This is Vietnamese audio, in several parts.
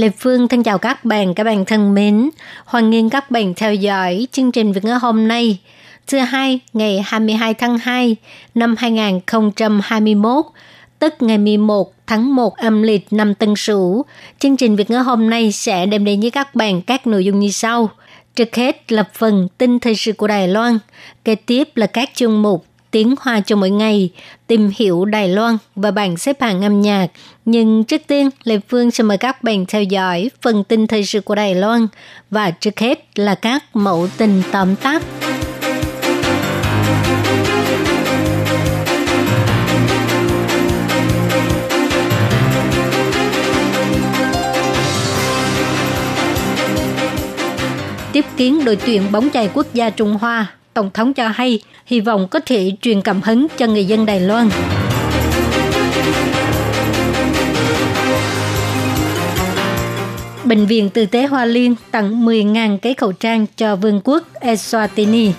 Lê Phương thân chào các bạn, các bạn thân mến. Hoan nghênh các bạn theo dõi chương trình Việt ngữ hôm nay, thứ hai ngày 22 tháng 2 năm 2021, tức ngày 11 tháng 1 âm lịch năm Tân Sửu. Chương trình Việt ngữ hôm nay sẽ đem đến với các bạn các nội dung như sau. Trước hết là phần tin thời sự của Đài Loan, kế tiếp là các chương mục tiếng Hoa cho mỗi ngày, tìm hiểu Đài Loan và bảng xếp hạng âm nhạc. Nhưng trước tiên, Lê Phương sẽ mời các bạn theo dõi phần tin thời sự của Đài Loan và trước hết là các mẫu tình tóm tắt. Tiếp kiến đội tuyển bóng chày quốc gia Trung Hoa, Tổng thống cho hay hy vọng có thể truyền cảm hứng cho người dân Đài Loan. Bệnh viện Từ tế Hoa Liên tặng 10.000 cái khẩu trang cho Vương quốc Eswatini.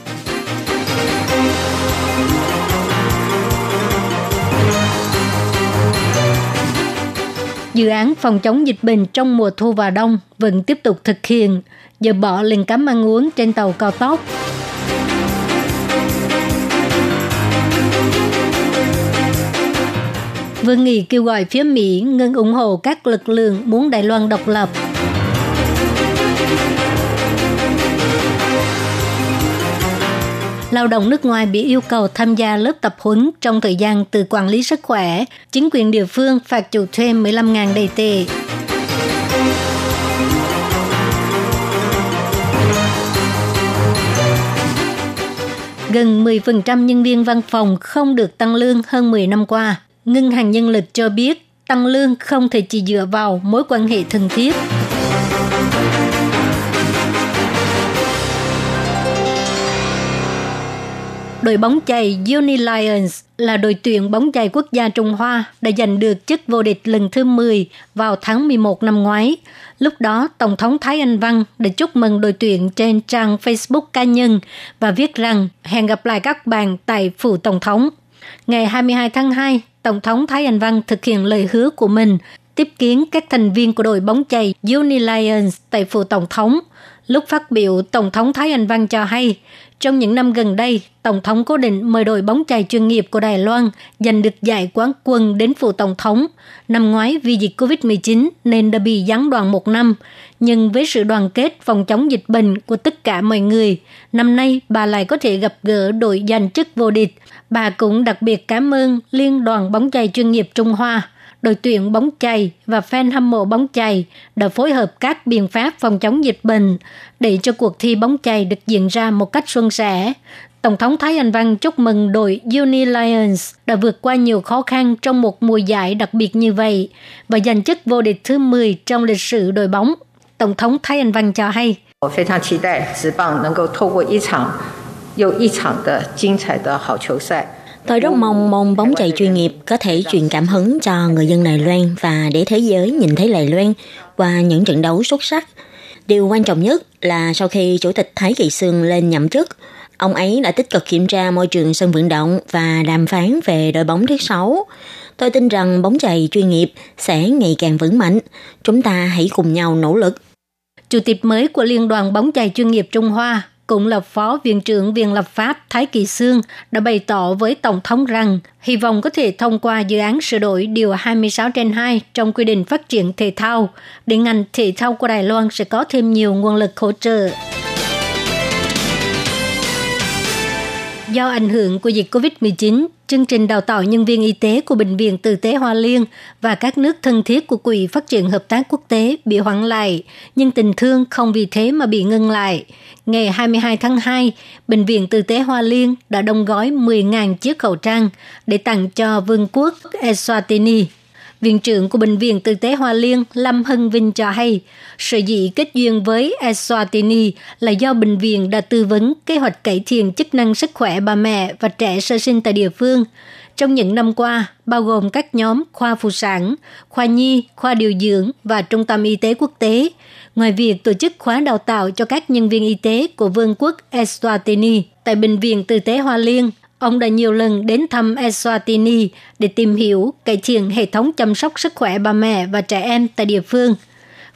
Dự án phòng chống dịch bệnh trong mùa thu và đông vẫn tiếp tục thực hiện, giờ bỏ lệnh cấm ăn uống trên tàu cao tốc. Vương Nghị kêu gọi phía Mỹ ngừng ủng hộ các lực lượng muốn Đài Loan độc lập. Lao động nước ngoài bị yêu cầu tham gia lớp tập huấn trong thời gian từ quản lý sức khỏe. Chính quyền địa phương phạt chủ thuê 15.000 đầy tệ. Gần 10% nhân viên văn phòng không được tăng lương hơn 10 năm qua. Ngân hàng Nhân lực cho biết tăng lương không thể chỉ dựa vào mối quan hệ thân thiết. Đội bóng chày Uni Lions là đội tuyển bóng chày quốc gia Trung Hoa đã giành được chức vô địch lần thứ 10 vào tháng 11 năm ngoái. Lúc đó, Tổng thống Thái Anh Văn đã chúc mừng đội tuyển trên trang Facebook cá nhân và viết rằng hẹn gặp lại các bạn tại phủ Tổng thống. Ngày 22 tháng 2, Tổng thống Thái Anh Văn thực hiện lời hứa của mình tiếp kiến các thành viên của đội bóng chày Uni Lions tại phủ Tổng thống. Lúc phát biểu, Tổng thống Thái Anh Văn cho hay, trong những năm gần đây, Tổng thống cố định mời đội bóng chày chuyên nghiệp của Đài Loan giành được giải quán quân đến phủ Tổng thống. Năm ngoái vì dịch COVID-19 nên đã bị gián đoạn một năm, nhưng với sự đoàn kết phòng chống dịch bệnh của tất cả mọi người, năm nay bà lại có thể gặp gỡ đội giành chức vô địch. Bà cũng đặc biệt cảm ơn Liên đoàn bóng chày chuyên nghiệp Trung Hoa, đội tuyển bóng chày và fan hâm mộ bóng chày đã phối hợp các biện pháp phòng chống dịch bệnh để cho cuộc thi bóng chày được diễn ra một cách suôn sẻ. Tổng thống Thái Anh Văn chúc mừng đội Uni Lions đã vượt qua nhiều khó khăn trong một mùa giải đặc biệt như vậy và giành chức vô địch thứ 10 trong lịch sử đội bóng. Tổng thống Thái Anh Văn cho hay. Tôi rất mong môn bóng chày chuyên nghiệp có thể truyền cảm hứng cho người dân Đài Loan và để thế giới nhìn thấy Đài Loan qua những trận đấu xuất sắc. Điều quan trọng nhất là sau khi Chủ tịch Thái Kỳ Sương lên nhậm chức, ông ấy đã tích cực kiểm tra môi trường sân vận động và đàm phán về đội bóng thứ sáu. Tôi tin rằng bóng chày chuyên nghiệp sẽ ngày càng vững mạnh. Chúng ta hãy cùng nhau nỗ lực. Chủ tịch mới của Liên đoàn bóng chày chuyên nghiệp Trung Hoa cũng là Phó Viện trưởng Viện Lập pháp Thái Kỳ Sương đã bày tỏ với Tổng thống rằng hy vọng có thể thông qua dự án sửa đổi Điều 26 trên 2 trong quy định phát triển thể thao, để ngành thể thao của Đài Loan sẽ có thêm nhiều nguồn lực hỗ trợ. Do ảnh hưởng của dịch COVID-19, chương trình đào tạo nhân viên y tế của Bệnh viện Tử tế Hoa Liên và các nước thân thiết của Quỹ Phát triển Hợp tác Quốc tế bị hoãn lại, nhưng tình thương không vì thế mà bị ngưng lại. Ngày 22 tháng 2, Bệnh viện Tử tế Hoa Liên đã đông gói 10.000 chiếc khẩu trang để tặng cho Vương quốc Eswatini. Viện trưởng của Bệnh viện Tư tế Hoa Liên Lâm Hân Vinh cho hay, sự dĩ kết duyên với Eswatini là do bệnh viện đã tư vấn kế hoạch cải thiện chức năng sức khỏe bà mẹ và trẻ sơ sinh tại địa phương. Trong những năm qua, bao gồm các nhóm khoa phụ sản, khoa nhi, khoa điều dưỡng và trung tâm y tế quốc tế, ngoài việc tổ chức khóa đào tạo cho các nhân viên y tế của Vương quốc Eswatini tại Bệnh viện Tư tế Hoa Liên Ông đã nhiều lần đến thăm Eswatini để tìm hiểu, cải thiện hệ thống chăm sóc sức khỏe bà mẹ và trẻ em tại địa phương.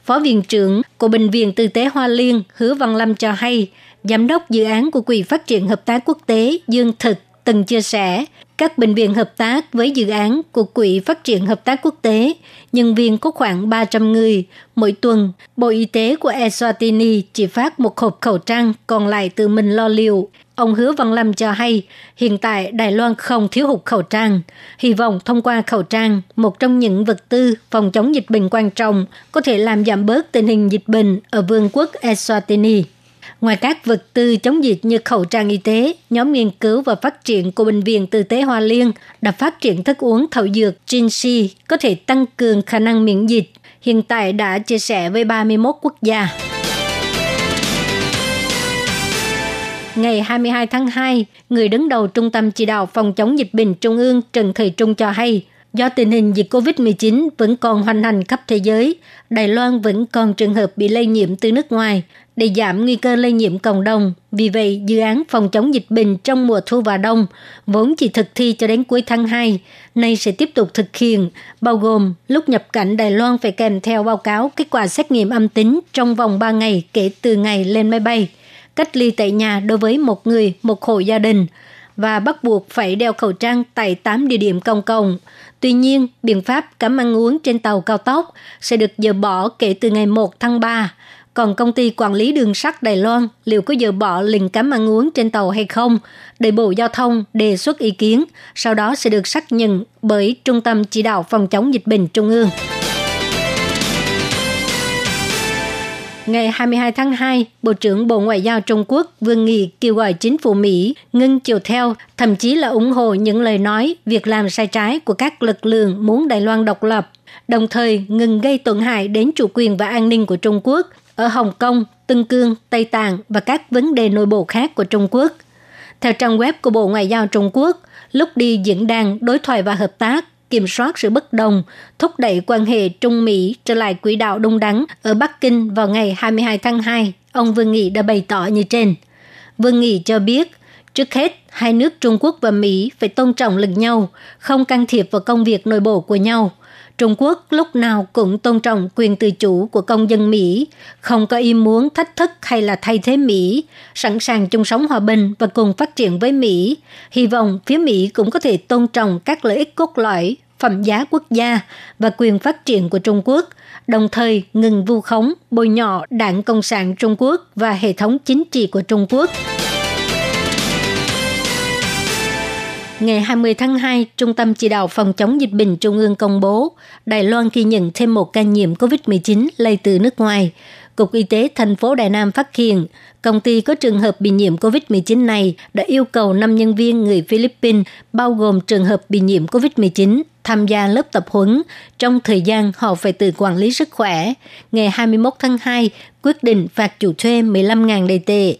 Phó viện trưởng của Bệnh viện Tư tế Hoa Liên Hứa Văn Lâm cho hay, giám đốc dự án của Quỹ Phát triển Hợp tác Quốc tế Dương Thực từng chia sẻ, các bệnh viện hợp tác với dự án của Quỹ Phát triển Hợp tác Quốc tế, nhân viên có khoảng 300 người. Mỗi tuần, Bộ Y tế của Eswatini chỉ phát một hộp khẩu trang, còn lại tự mình lo liệu. Ông Hứa Văn Lâm cho hay, hiện tại Đài Loan không thiếu hụt khẩu trang. Hy vọng thông qua khẩu trang, một trong những vật tư phòng chống dịch bệnh quan trọng, có thể làm giảm bớt tình hình dịch bệnh ở vương quốc Eswatini. Ngoài các vật tư chống dịch như khẩu trang y tế, nhóm nghiên cứu và phát triển của Bệnh viện Tư tế Hoa Liên đã phát triển thức uống thảo dược Jinshi có thể tăng cường khả năng miễn dịch. Hiện tại đã chia sẻ với 31 quốc gia. Ngày 22 tháng 2, người đứng đầu Trung tâm Chỉ đạo Phòng chống dịch bệnh Trung ương Trần Thời Trung cho hay, do tình hình dịch COVID-19 vẫn còn hoành hành khắp thế giới, Đài Loan vẫn còn trường hợp bị lây nhiễm từ nước ngoài. Để giảm nguy cơ lây nhiễm cộng đồng, vì vậy dự án phòng chống dịch bệnh trong mùa thu và đông vốn chỉ thực thi cho đến cuối tháng 2, nay sẽ tiếp tục thực hiện, bao gồm lúc nhập cảnh Đài Loan phải kèm theo báo cáo kết quả xét nghiệm âm tính trong vòng 3 ngày kể từ ngày lên máy bay – cách ly tại nhà đối với một người, một hộ gia đình và bắt buộc phải đeo khẩu trang tại 8 địa điểm công cộng. Tuy nhiên, biện pháp cấm ăn uống trên tàu cao tốc sẽ được dỡ bỏ kể từ ngày 1 tháng 3. Còn công ty quản lý đường sắt Đài Loan liệu có dỡ bỏ lệnh cấm ăn uống trên tàu hay không? Để Bộ Giao thông đề xuất ý kiến, sau đó sẽ được xác nhận bởi Trung tâm Chỉ đạo Phòng chống dịch bệnh Trung ương. Ngày 22 tháng 2, Bộ trưởng Bộ Ngoại giao Trung Quốc Vương Nghị kêu gọi chính phủ Mỹ ngưng chiều theo, thậm chí là ủng hộ những lời nói, việc làm sai trái của các lực lượng muốn Đài Loan độc lập, đồng thời ngừng gây tổn hại đến chủ quyền và an ninh của Trung Quốc ở Hồng Kông, Tân Cương, Tây Tạng và các vấn đề nội bộ khác của Trung Quốc. Theo trang web của Bộ Ngoại giao Trung Quốc, lúc đi diễn đàn đối thoại và hợp tác kiểm soát sự bất đồng, thúc đẩy quan hệ Trung Mỹ trở lại quỹ đạo đúng đắn ở Bắc Kinh vào ngày 22 tháng 2, ông Vương Nghị đã bày tỏ như trên. Vương Nghị cho biết, trước hết, hai nước Trung Quốc và Mỹ phải tôn trọng lẫn nhau, không can thiệp vào công việc nội bộ của nhau. Trung Quốc lúc nào cũng tôn trọng quyền tự chủ của công dân Mỹ, không có ý muốn thách thức hay là thay thế Mỹ, sẵn sàng chung sống hòa bình và cùng phát triển với Mỹ. Hy vọng phía Mỹ cũng có thể tôn trọng các lợi ích cốt lõi, phẩm giá quốc gia và quyền phát triển của Trung Quốc, đồng thời ngừng vu khống, bôi nhọ đảng Cộng sản Trung Quốc và hệ thống chính trị của Trung Quốc. Ngày 20 tháng 2, Trung tâm Chỉ đạo Phòng chống dịch bệnh Trung ương công bố Đài Loan ghi nhận thêm một ca nhiễm COVID-19 lây từ nước ngoài. Cục Y tế thành phố Đài Nam phát hiện, công ty có trường hợp bị nhiễm COVID-19 này đã yêu cầu 5 nhân viên người Philippines, bao gồm trường hợp bị nhiễm COVID-19, tham gia lớp tập huấn trong thời gian họ phải tự quản lý sức khỏe. Ngày 21 tháng 2, quyết định phạt chủ thuê 15.000 đầy tệ.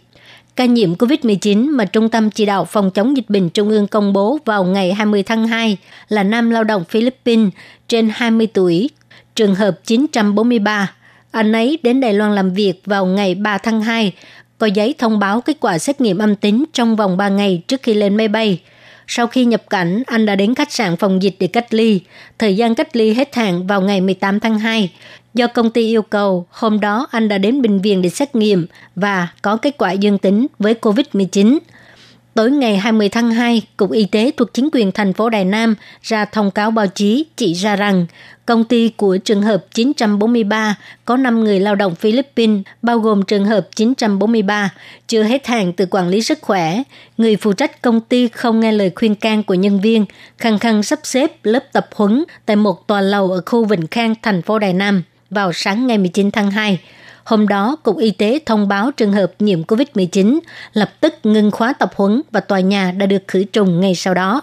Ca nhiễm COVID-19 mà Trung tâm Chỉ đạo Phòng chống dịch bệnh Trung ương công bố vào ngày 20 tháng 2 là nam lao động Philippines trên 20 tuổi, trường hợp 943. Anh ấy đến Đài Loan làm việc vào ngày 3 tháng 2, có giấy thông báo kết quả xét nghiệm âm tính trong vòng 3 ngày trước khi lên máy bay. Sau khi nhập cảnh, anh đã đến khách sạn phòng dịch để cách ly. Thời gian cách ly hết hạn vào ngày 18 tháng 2. Do công ty yêu cầu, hôm đó anh đã đến bệnh viện để xét nghiệm và có kết quả dương tính với COVID-19. Tối ngày 20 tháng 2, Cục Y tế thuộc chính quyền thành phố Đài Nam ra thông cáo báo chí chỉ ra rằng công ty của trường hợp 943 có 5 người lao động Philippines, bao gồm trường hợp 943, chưa hết hàng từ quản lý sức khỏe. Người phụ trách công ty không nghe lời khuyên can của nhân viên, khăng khăng sắp xếp lớp tập huấn tại một tòa lầu ở khu Vịnh Khang, thành phố Đài Nam vào sáng ngày 19 tháng 2. Hôm đó, Cục Y tế thông báo trường hợp nhiễm COVID-19, lập tức ngừng khóa tập huấn và tòa nhà đã được khử trùng ngay sau đó.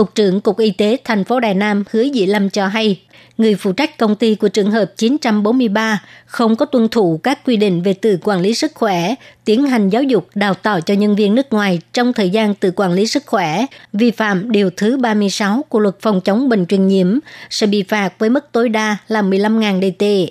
Cục trưởng Cục Y tế thành phố Đài Nam Hứa Dị Lâm cho hay, người phụ trách công ty của trường hợp 943 không có tuân thủ các quy định về tự quản lý sức khỏe, tiến hành giáo dục đào tạo cho nhân viên nước ngoài trong thời gian tự quản lý sức khỏe, vi phạm điều thứ 36 của luật phòng chống bệnh truyền nhiễm, sẽ bị phạt với mức tối đa là 15.000 đê tệ.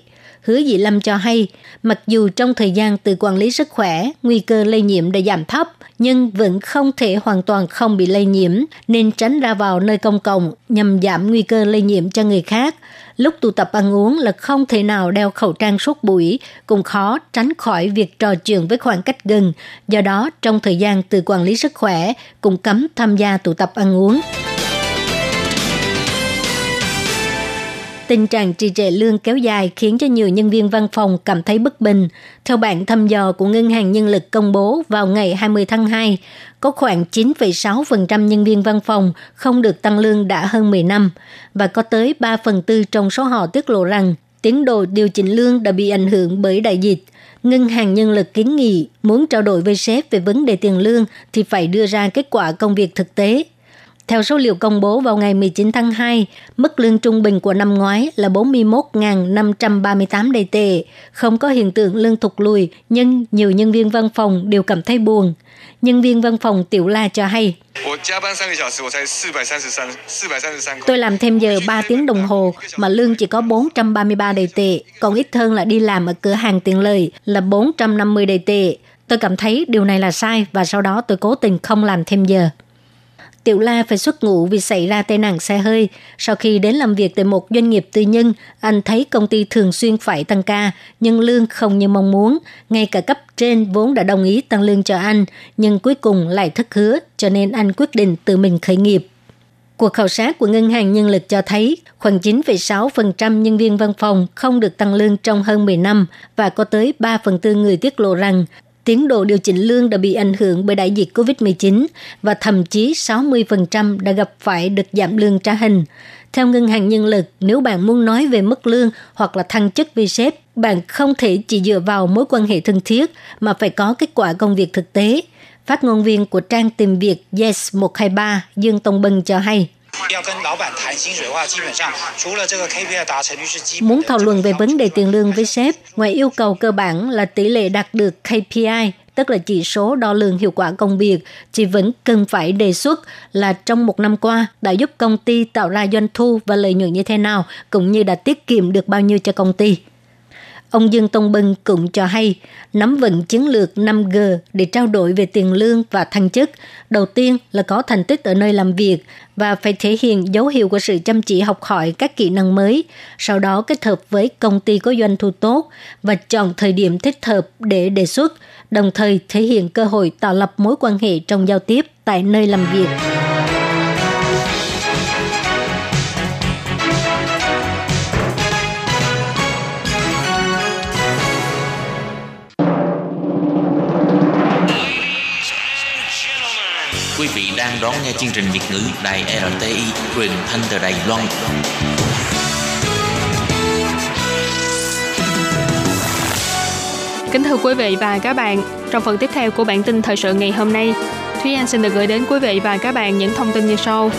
Hứa Dị Lâm cho hay, mặc dù trong thời gian tự quản lý sức khỏe, nguy cơ lây nhiễm đã giảm thấp, nhưng vẫn không thể hoàn toàn không bị lây nhiễm, nên tránh ra vào nơi công cộng nhằm giảm nguy cơ lây nhiễm cho người khác. Lúc tụ tập ăn uống là không thể nào đeo khẩu trang suốt buổi, cũng khó tránh khỏi việc trò chuyện với khoảng cách gần. Do đó, trong thời gian tự quản lý sức khỏe, cũng cấm tham gia tụ tập ăn uống. Tình trạng trì trệ lương kéo dài khiến cho nhiều nhân viên văn phòng cảm thấy bất bình. Theo bản thăm dò của Ngân hàng Nhân lực công bố vào ngày 20 tháng 2, có khoảng 9,6% nhân viên văn phòng không được tăng lương đã hơn 10 năm và có tới 3 phần tư trong số họ tiết lộ rằng tiến độ điều chỉnh lương đã bị ảnh hưởng bởi đại dịch. Ngân hàng Nhân lực kiến nghị muốn trao đổi với sếp về vấn đề tiền lương thì phải đưa ra kết quả công việc thực tế theo số liệu công bố vào ngày 19 tháng 2, mức lương trung bình của năm ngoái là 41.538 đầy tệ, không có hiện tượng lương thụt lùi, nhưng nhiều nhân viên văn phòng đều cảm thấy buồn. Nhân viên văn phòng Tiểu La cho hay, Tôi làm thêm giờ 3 tiếng đồng hồ mà lương chỉ có 433 đầy tệ, còn ít hơn là đi làm ở cửa hàng tiện lợi là 450 đầy tệ. Tôi cảm thấy điều này là sai và sau đó tôi cố tình không làm thêm giờ. Tiểu La phải xuất ngũ vì xảy ra tai nạn xe hơi. Sau khi đến làm việc tại một doanh nghiệp tư nhân, anh thấy công ty thường xuyên phải tăng ca, nhưng lương không như mong muốn. Ngay cả cấp trên vốn đã đồng ý tăng lương cho anh, nhưng cuối cùng lại thất hứa, cho nên anh quyết định tự mình khởi nghiệp. Cuộc khảo sát của Ngân hàng Nhân lực cho thấy khoảng 9,6% nhân viên văn phòng không được tăng lương trong hơn 10 năm và có tới 3 phần tư người tiết lộ rằng tiến độ điều chỉnh lương đã bị ảnh hưởng bởi đại dịch COVID-19 và thậm chí 60% đã gặp phải đợt giảm lương trả hình. Theo Ngân hàng Nhân lực, nếu bạn muốn nói về mức lương hoặc là thăng chức vì sếp, bạn không thể chỉ dựa vào mối quan hệ thân thiết mà phải có kết quả công việc thực tế. Phát ngôn viên của trang tìm việc Yes 123 Dương Tông Bân cho hay. Muốn thảo luận về vấn đề tiền lương với sếp, ngoài yêu cầu cơ bản là tỷ lệ đạt được KPI, tức là chỉ số đo lường hiệu quả công việc, chị vẫn cần phải đề xuất là trong một năm qua đã giúp công ty tạo ra doanh thu và lợi nhuận như thế nào, cũng như đã tiết kiệm được bao nhiêu cho công ty. Ông Dương Tông Bân cũng cho hay, nắm vững chiến lược 5G để trao đổi về tiền lương và thăng chức. Đầu tiên là có thành tích ở nơi làm việc và phải thể hiện dấu hiệu của sự chăm chỉ học hỏi các kỹ năng mới, sau đó kết hợp với công ty có doanh thu tốt và chọn thời điểm thích hợp để đề xuất, đồng thời thể hiện cơ hội tạo lập mối quan hệ trong giao tiếp tại nơi làm việc. Đang đón nghe chương trình Việt ngữ Đài RTI truyền thanh từ Đài Loan. Kính thưa quý vị và các bạn, trong phần tiếp theo của bản tin thời sự ngày hôm nay, Thúy Anh xin được gửi đến quý vị và các bạn những thông tin như sau.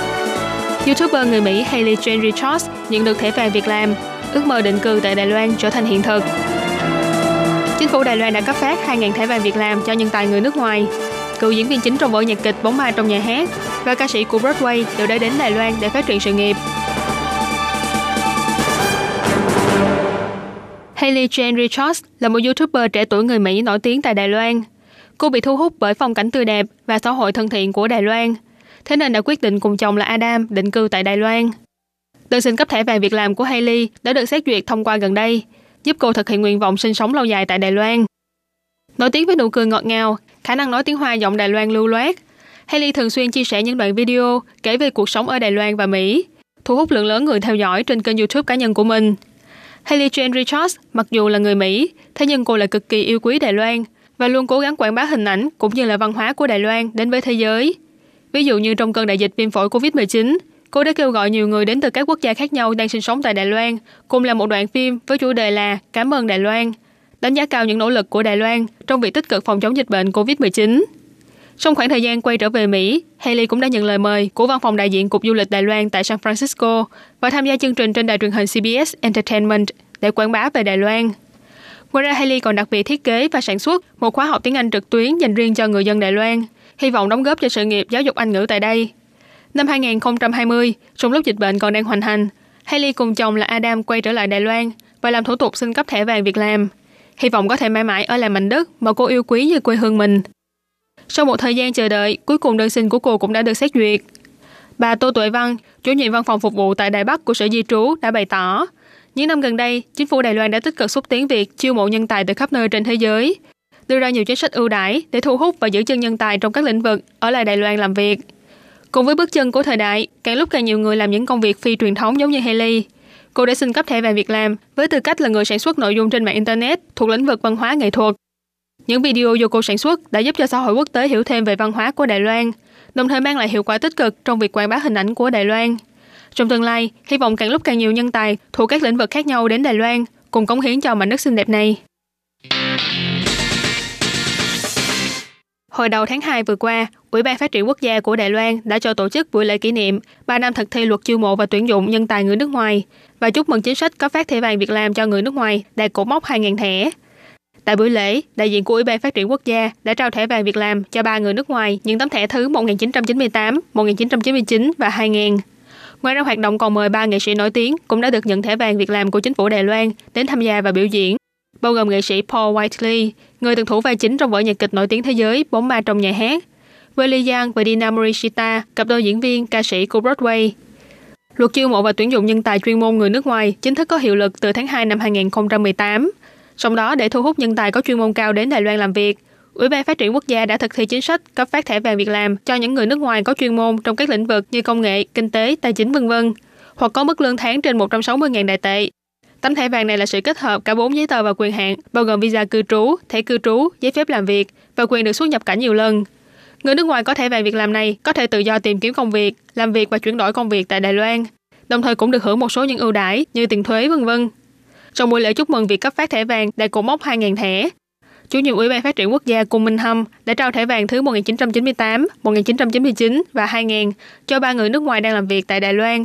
YouTuber người Mỹ Hailey Jane Richards nhận được thẻ vàng việc làm, ước mơ định cư tại Đài Loan trở thành hiện thực. Chính phủ Đài Loan đã cấp phát 2.000 thẻ vàng việc làm cho nhân tài người nước ngoài cựu diễn viên chính trong vở nhạc kịch Bóng ma trong nhà hát và ca sĩ của Broadway đều đã đến Đài Loan để phát triển sự nghiệp. Hailey Jane Richards là một YouTuber trẻ tuổi người Mỹ nổi tiếng tại Đài Loan. Cô bị thu hút bởi phong cảnh tươi đẹp và xã hội thân thiện của Đài Loan. Thế nên đã quyết định cùng chồng là Adam định cư tại Đài Loan. Đơn xin cấp thẻ vàng việc làm của Hailey đã được xét duyệt thông qua gần đây, giúp cô thực hiện nguyện vọng sinh sống lâu dài tại Đài Loan. Nổi tiếng với nụ cười ngọt ngào, khả năng nói tiếng Hoa giọng Đài Loan lưu loát. Haley thường xuyên chia sẻ những đoạn video kể về cuộc sống ở Đài Loan và Mỹ, thu hút lượng lớn người theo dõi trên kênh YouTube cá nhân của mình. Haley Jane Richards mặc dù là người Mỹ, thế nhưng cô lại cực kỳ yêu quý Đài Loan và luôn cố gắng quảng bá hình ảnh cũng như là văn hóa của Đài Loan đến với thế giới. Ví dụ như trong cơn đại dịch viêm phổi COVID-19, cô đã kêu gọi nhiều người đến từ các quốc gia khác nhau đang sinh sống tại Đài Loan cùng làm một đoạn phim với chủ đề là Cảm ơn Đài Loan – đánh giá cao những nỗ lực của Đài Loan trong việc tích cực phòng chống dịch bệnh COVID-19. Trong khoảng thời gian quay trở về Mỹ, Haley cũng đã nhận lời mời của văn phòng đại diện Cục Du lịch Đài Loan tại San Francisco và tham gia chương trình trên đài truyền hình CBS Entertainment để quảng bá về Đài Loan. Ngoài ra, Haley còn đặc biệt thiết kế và sản xuất một khóa học tiếng Anh trực tuyến dành riêng cho người dân Đài Loan, hy vọng đóng góp cho sự nghiệp giáo dục Anh ngữ tại đây. Năm 2020, trong lúc dịch bệnh còn đang hoành hành, Haley cùng chồng là Adam quay trở lại Đài Loan và làm thủ tục xin cấp thẻ vàng việc làm. Hy vọng có thể mãi mãi ở lại mảnh đất mà cô yêu quý như quê hương mình. Sau một thời gian chờ đợi, cuối cùng đơn xin của cô cũng đã được xét duyệt. Bà Tô Tuệ Văn, chủ nhiệm văn phòng phục vụ tại Đài Bắc của Sở Di trú đã bày tỏ, những năm gần đây, chính phủ Đài Loan đã tích cực xúc tiến việc chiêu mộ nhân tài từ khắp nơi trên thế giới, đưa ra nhiều chính sách ưu đãi để thu hút và giữ chân nhân tài trong các lĩnh vực ở lại Đài Loan làm việc. Cùng với bước chân của thời đại, càng lúc càng nhiều người làm những công việc phi truyền thống giống như Haley. Cô đã xin cấp thẻ vàng việc làm với tư cách là người sản xuất nội dung trên mạng Internet thuộc lĩnh vực văn hóa nghệ thuật. Những video do cô sản xuất đã giúp cho xã hội quốc tế hiểu thêm về văn hóa của Đài Loan, đồng thời mang lại hiệu quả tích cực trong việc quảng bá hình ảnh của Đài Loan. Trong tương lai, hy vọng càng lúc càng nhiều nhân tài thuộc các lĩnh vực khác nhau đến Đài Loan, cùng cống hiến cho mảnh đất xinh đẹp này. Hồi đầu tháng 2 vừa qua, Ủy ban Phát triển Quốc gia của Đài Loan đã cho tổ chức buổi lễ kỷ niệm 3 năm thực thi luật chiêu mộ và tuyển dụng nhân tài người nước ngoài và chúc mừng chính sách có phát thẻ vàng việc làm cho người nước ngoài đạt cột mốc 2.000 thẻ. Tại buổi lễ, đại diện của Ủy ban Phát triển Quốc gia đã trao thẻ vàng việc làm cho ba người nước ngoài những tấm thẻ thứ 1998, 1999 và 2000. Ngoài ra hoạt động còn mời ba nghệ sĩ nổi tiếng cũng đã được nhận thẻ vàng việc làm của chính phủ Đài Loan đến tham gia và biểu diễn, bao gồm nghệ sĩ Paul Whiteley, người từng thủ vai chính trong vở nhạc kịch nổi tiếng thế giới Bóng ma trong nhà hát, Willie Yang và Dina Morishita, cặp đôi diễn viên ca sĩ của Broadway. Luật chiêu mộ và tuyển dụng nhân tài chuyên môn người nước ngoài chính thức có hiệu lực từ tháng 2 năm 2018. Trong đó, để thu hút nhân tài có chuyên môn cao đến Đài Loan làm việc, Ủy ban Phát triển Quốc gia đã thực thi chính sách cấp phát thẻ vàng việc làm cho những người nước ngoài có chuyên môn trong các lĩnh vực như công nghệ, kinh tế, tài chính v.v. hoặc có mức lương tháng trên 160.000 đại tệ. Tấm thẻ vàng này là sự kết hợp cả bốn giấy tờ và quyền hạn, bao gồm visa cư trú, thẻ cư trú, giấy phép làm việc và quyền được xuất nhập cảnh nhiều lần. Người nước ngoài có thẻ vàng việc làm này có thể tự do tìm kiếm công việc, làm việc và chuyển đổi công việc tại Đài Loan, đồng thời cũng được hưởng một số những ưu đãi như tiền thuế vân vân. Trong buổi lễ chúc mừng việc cấp phát thẻ vàng đại cột mốc 2.000 thẻ, chủ nhiệm Ủy ban Phát triển Quốc gia Cung Minh Hâm đã trao thẻ vàng thứ 1998, 1999 và 2000 cho ba người nước ngoài đang làm việc tại Đài Loan.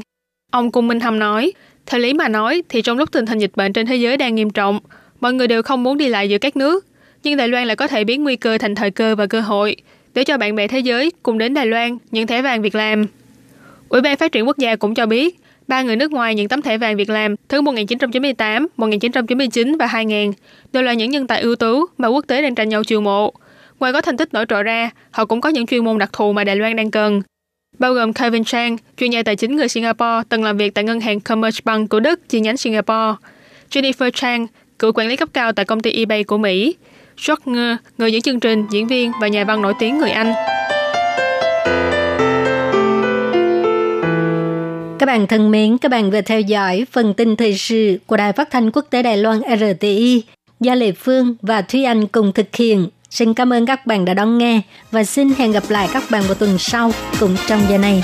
Ông Cung Minh Hâm nói, thời lý mà nói thì trong lúc tình hình dịch bệnh trên thế giới đang nghiêm trọng, mọi người đều không muốn đi lại giữa các nước, nhưng Đài Loan lại có thể biến nguy cơ thành thời cơ và cơ hội để cho bạn bè thế giới cùng đến Đài Loan nhận thẻ vàng việc làm. Ủy ban Phát triển Quốc gia cũng cho biết, ba người nước ngoài nhận tấm thẻ vàng việc làm thứ 1998, 1999 và 2000 đều là những nhân tài ưu tú mà quốc tế đang tranh nhau chiêu mộ. Ngoài có thành tích nổi trội ra, họ cũng có những chuyên môn đặc thù mà Đài Loan đang cần. Bao gồm Kevin Chang, chuyên gia tài chính người Singapore, từng làm việc tại ngân hàng Commerzbank của Đức, chi nhánh Singapore. Jennifer Chang, cựu quản lý cấp cao tại công ty eBay của Mỹ. George Ngơ, người dẫn chương trình, diễn viên và nhà văn nổi tiếng người Anh. Các bạn thân mến, các bạn vừa theo dõi phần tin thời sự của Đài Phát thanh Quốc tế Đài Loan RTI do Lệ Phương và Thúy Anh cùng thực hiện. Xin cảm ơn các bạn đã đón nghe và xin hẹn gặp lại các bạn vào tuần sau cùng trong giờ này.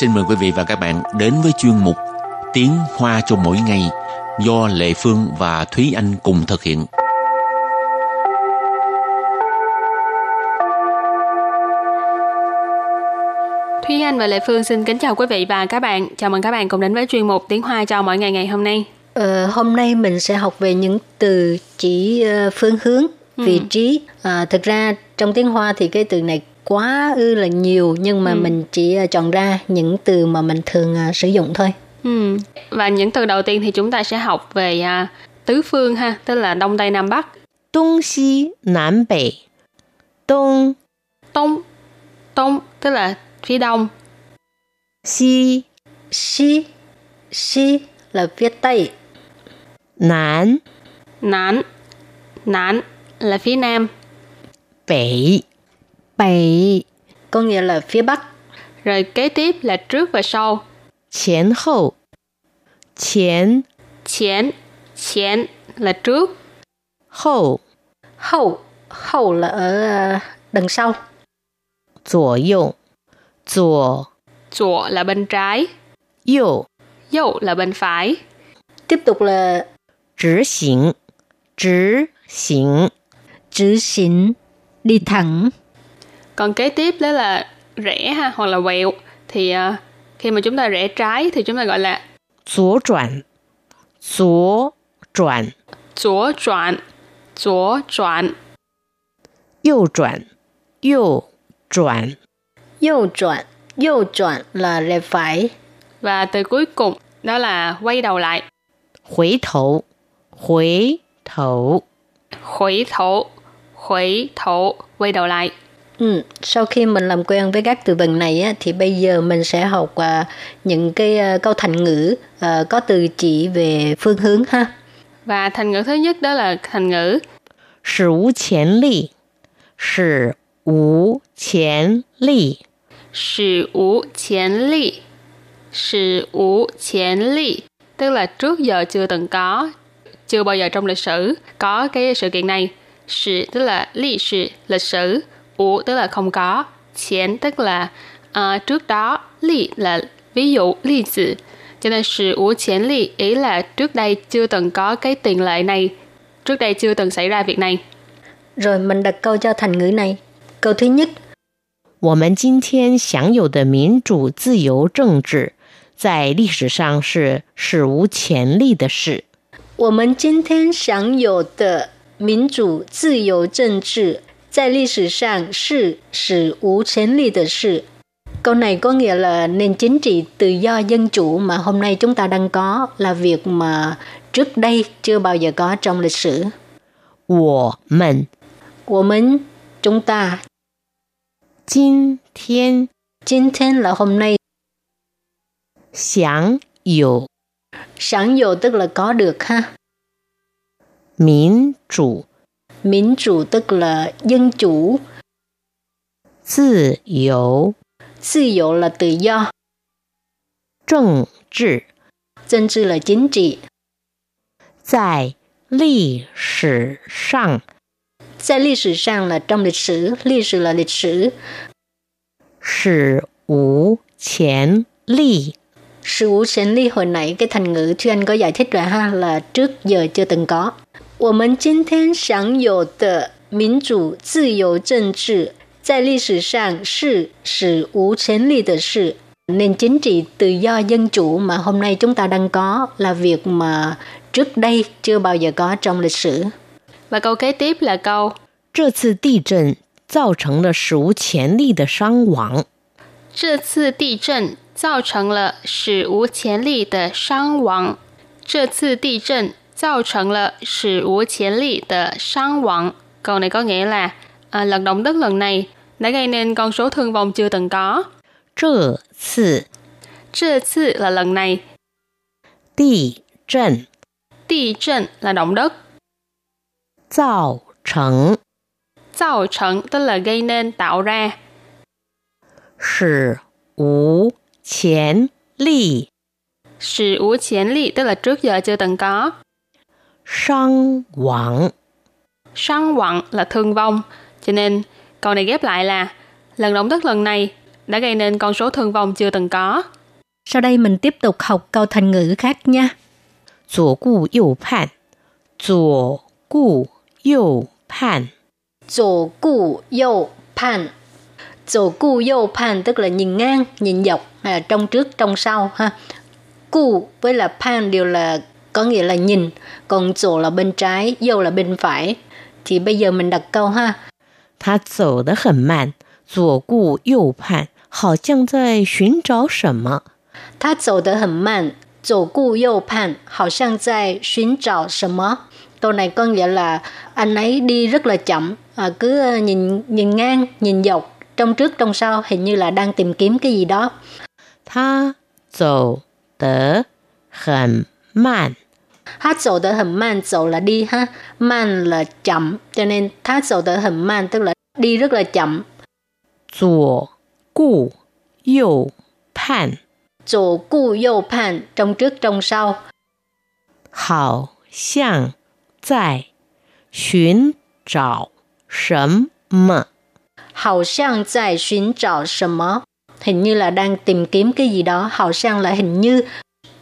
Xin mời quý vị và các bạn đến với chuyên mục Tiếng Hoa cho mỗi ngày do Lệ Phương và Thúy Anh cùng thực hiện. Thúy Anh và Lệ Phương xin kính chào quý vị và các bạn. Chào mừng các bạn cùng đến với chuyên mục Tiếng Hoa cho mỗi ngày ngày hôm nay. Ờ, hôm nay mình sẽ học về những từ chỉ uh, phương hướng, vị trí. À, thực ra trong tiếng Hoa thì cái từ này quá ư là nhiều nhưng mà Ừ. mình chỉ uh, chọn ra những từ mà mình thường uh, sử dụng thôi. Ừ. Và những từ đầu tiên thì chúng ta sẽ học về à, tứ phương ha, tức là đông tây nam bắc. 东西南北，东 Đông, đông tức là phía đông, 西 Xi, xi là phía tây, 南 nán, nán là phía nam, 北 bảy có nghĩa là phía bắc. rồi kế tiếp là trước và sau. 前后前 Chén, chén là trước, 后 Hậu, hậu là ở uh, đằng sau. 左右左 左là bên trái, 右 d右là bên phải, Tiếp tục là 直行直行 chữ xỉn, đi thẳng. còn kế tiếp đó là rẽ ha hoặc là quẹo. Thì uh, khi mà chúng ta rẽ trái thì chúng ta gọi là chúa chuẩn chúa chuẩn chúa chuẩn chúa chuẩn Yêu chuẩn là rẽ phải. Và từ cuối cùng đó là quay đầu lại. Quay đầu quay đầu quay đầu Hủy thổ. Quay đầu lại. Ừ, sau khi mình làm quen với các từ vựng này á, thì bây giờ mình sẽ học à, những cái à, câu thành ngữ à, có từ chỉ về phương hướng ha. Và thành ngữ thứ nhất đó là thành ngữ sử vô tiền lý. Sử vô tiền lý. Sử vô tiền lý. Sử vô tiền lý. Tức là trước giờ chưa từng có, chưa bao giờ trong lịch sử có cái sự kiện này. Sử tức là lý sử, lịch sử Ủ tức là không có. Chén tức là à, trước đó. Ly là ví dụ, ly tử. Cho nên sử ủ chén ly ý là trước đây chưa từng có cái tiền lệ này. Trước đây chưa từng xảy ra việc này. Rồi mình đặt câu cho thành ngữ này. Câu thứ nhất, 我们今天享有的民主、自由政治，在历史上是史无前例的事。我们今天享有的民主自由政治， 在历史上是史无前例的事。Câu này có nghĩa là nền chính trị tự do dân chủ mà hôm nay chúng ta đang có là việc mà trước đây chưa bao giờ có trong lịch sử. 我们我们 chúng ta 今天 今天 là hôm nay 享有 享有 tức là có được ha 民主、 民主 tức là dân chủ 自由、 自由 là tự do 政治， 政治 là chính trị 在历史上 在历史上 là trong lịch sử 历史 là lịch sử 史无前例。 Sự ủ sinh ly hồi nãy cái thành ngữ Thúy Anh có giải thích rồi ha là trước giờ chưa từng có. 我们今天享有的民主自由政治，在历史上是史无前例的事。Nền chính trị tự do dân chủ mà hôm nay chúng ta đang có là việc mà trước đây chưa bao giờ có trong lịch sử. Và câu kế tiếp là câu 这次地震造成了史无前例的伤亡。这次地震造成了史无前例的伤亡。这次地震 造成了史无前例的伤亡。 Câu này có nghĩa là à, lần động đất lần này đã gây nên con số thương vong chưa từng có. 这次这次là lần này, 地震 địa震là động đất, 造成 tạo trận tức là gây nên, tạo ra, 史无前例 sự ủ chiến lị tức là trước giờ chưa từng có, 伤亡 sang hoạn là thương vong. Cho nên câu này ghép lại là lần động đất lần này đã gây nên con số thương vong chưa từng có. Sau đây mình tiếp tục học câu thành ngữ khác nha. 左顾右盼，左顾右盼， 左顾右盼.左顾右盼tức là nhìn ngang, nhìn dọc, à, trong trước, trong sau ha. Cu với là pan đều là có nghĩa là nhìn, còn左 là bên trái,右 là bên phải. Thì bây giờ mình đặt câu ha. 他走得很慢，左顾右盼，好像在寻找什么。他走得很慢，左顾右盼，好像在寻找什么。Câu này có nghĩa là anh ấy đi rất là chậm, à, cứ ờ, nhìn nhìn ngang, nhìn dọc, trong trước trong sau, hình như là đang tìm kiếm cái gì đó. 他走得很慢， Hát dầu đỡ hầm man, dầu là đi ha, man là chậm, cho nên hát dầu đỡ hầm man tức là đi rất là chậm. 左顾右盼， 左顾右盼, trong trước trong sau. 好像在寻找什么。 Hào sang tại 寻找什么? Hình như là đang tìm kiếm cái gì đó. Hào sang là hình như,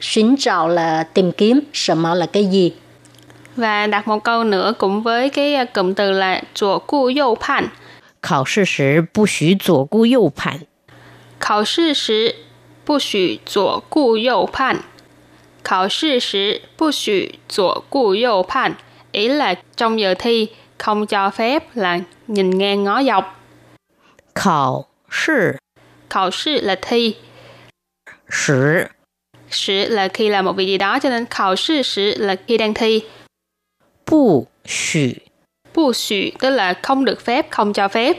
寻找 là tìm kiếm, 什么 là cái gì. Và đặt một câu nữa cũng với cái à, cụm từ là左顾右盼。考试时不许左顾右盼。考试时不许左顾右盼。考试时不许左顾右盼. Ý là trong giờ thi không cho phép là nhìn ngang ngó dọc. 考试 Khảo sư là thi, 时 sử là khi làm một việc gì đó cho nên khảo sư sử là khi đang thi. 不许 Bu xù tức là không được phép, không cho phép.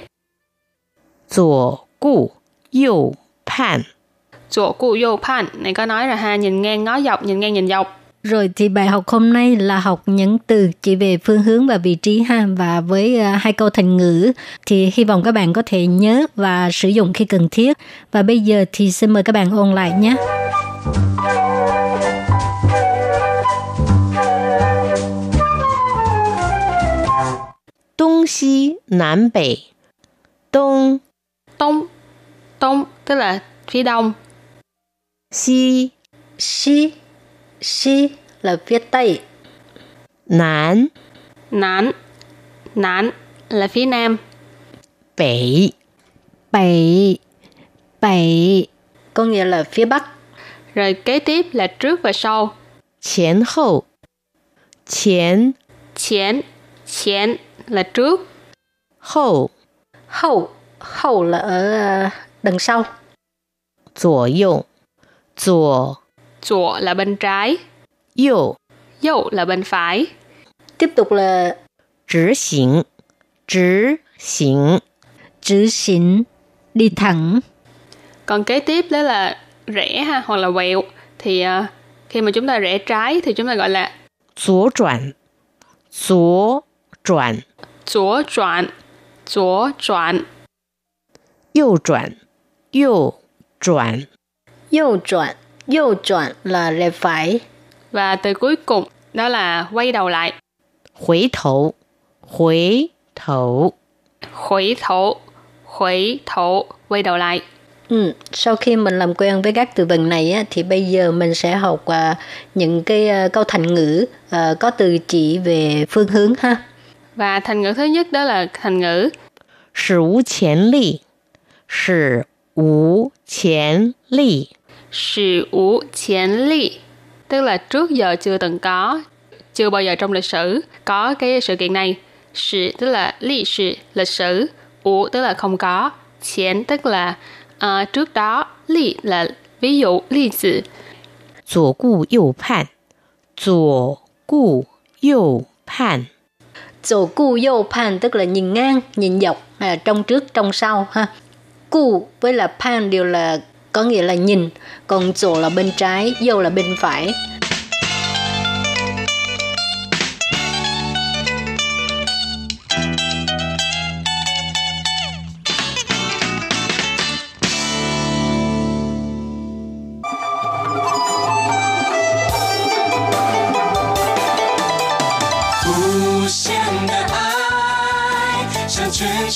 左顾右盼。 左顾右盼này có nói là ha nhìn ngang ngó dọc, nhìn ngang nhìn dọc. Rồi thì bài học hôm nay là học những từ chỉ về phương hướng và vị trí ha và với uh, hai câu thành ngữ thì hy vọng các bạn có thể nhớ và sử dụng khi cần thiết. Và bây giờ thì xin mời các bạn ôn lại nhé. 东西南北，东 Đông, đông tức là phía đông, 西 Xi, xi là phía tây, 南 nán, nán là phía nam, 北 bảy, bảy có nghĩa là phía bắc, rồi kế tiếp là trước và sau. 前后，前 Chén, chén là trước, 后 hậu, hậu là ở uh, đằng sau, 左右，左 左là bên trái, 右 d右là bên phải, tiếp tục là 直行，直行 直行, đi thẳng, còn kế tiếp đó là rẽ ha hoặc là quẹo. Thì uh, khi mà chúng ta rẽ trái thì chúng ta gọi là chúa chuẩn chúa chuẩn chúa chuẩn chúa chuẩn Yêu chuẩn Yêu chuẩn Yêu chuẩn Yêu chuẩn là rẽ phải. Và từ cuối cùng đó là quay đầu lại. Hủy thổ. Hủy thổ. Hủy thổ. Hủy thổ. Quay đầu lại. Ừ, sau khi mình làm quen với các từ vựng này á, thì bây giờ mình sẽ học à, những cái à, câu thành ngữ à, có từ chỉ về phương hướng ha. Và thành ngữ thứ nhất đó là thành ngữ sử vô tiền lý. Sử vô tiền lý. Sử vô tiền lý. Tức là trước giờ chưa từng có, chưa bao giờ trong lịch sử có cái sự kiện này. Sử tức là lý sử, lịch sử. Vô tức là không có. Tiền tức là ờ, trước đó ly là ví dụ ly sử 左顾右盼，左顾右盼， Tổ cu dâu pan tức là nhìn ngang, nhìn dọc, à, trong trước, trong sau ha. Cu với là pan đều là có nghĩa là nhìn, còn tổ là bên trái, dâu là bên phải.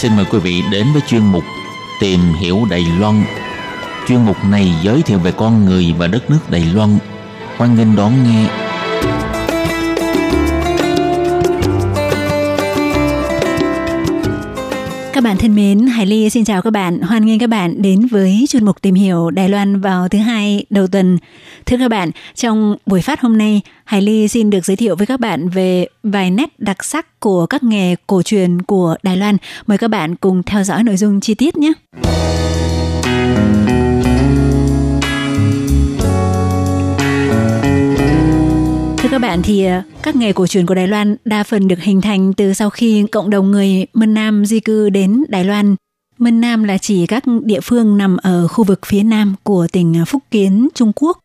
Xin mời quý vị đến với chuyên mục Tìm hiểu Đài Loan. Chuyên mục này giới thiệu về con người và đất nước Đài Loan. Hoan nghênh đón nghe. Thân mến, Hải Ly xin chào các bạn. Hoan nghênh các bạn đến với chuyên mục tìm hiểu Đài Loan vào thứ hai đầu tuần. Thưa các bạn, trong buổi phát hôm nay, Hải Ly xin được giới thiệu với các bạn về vài nét đặc sắc của các nghề cổ truyền của Đài Loan. Mời các bạn cùng theo dõi nội dung chi tiết nhé. Các bạn thì ờ, các nghề cổ truyền của Đài Loan đa phần được hình thành từ sau khi cộng đồng người Mân Nam di cư đến Đài Loan. Mân Nam là chỉ các địa phương nằm ở khu vực phía nam của tỉnh Phúc Kiến, Trung Quốc.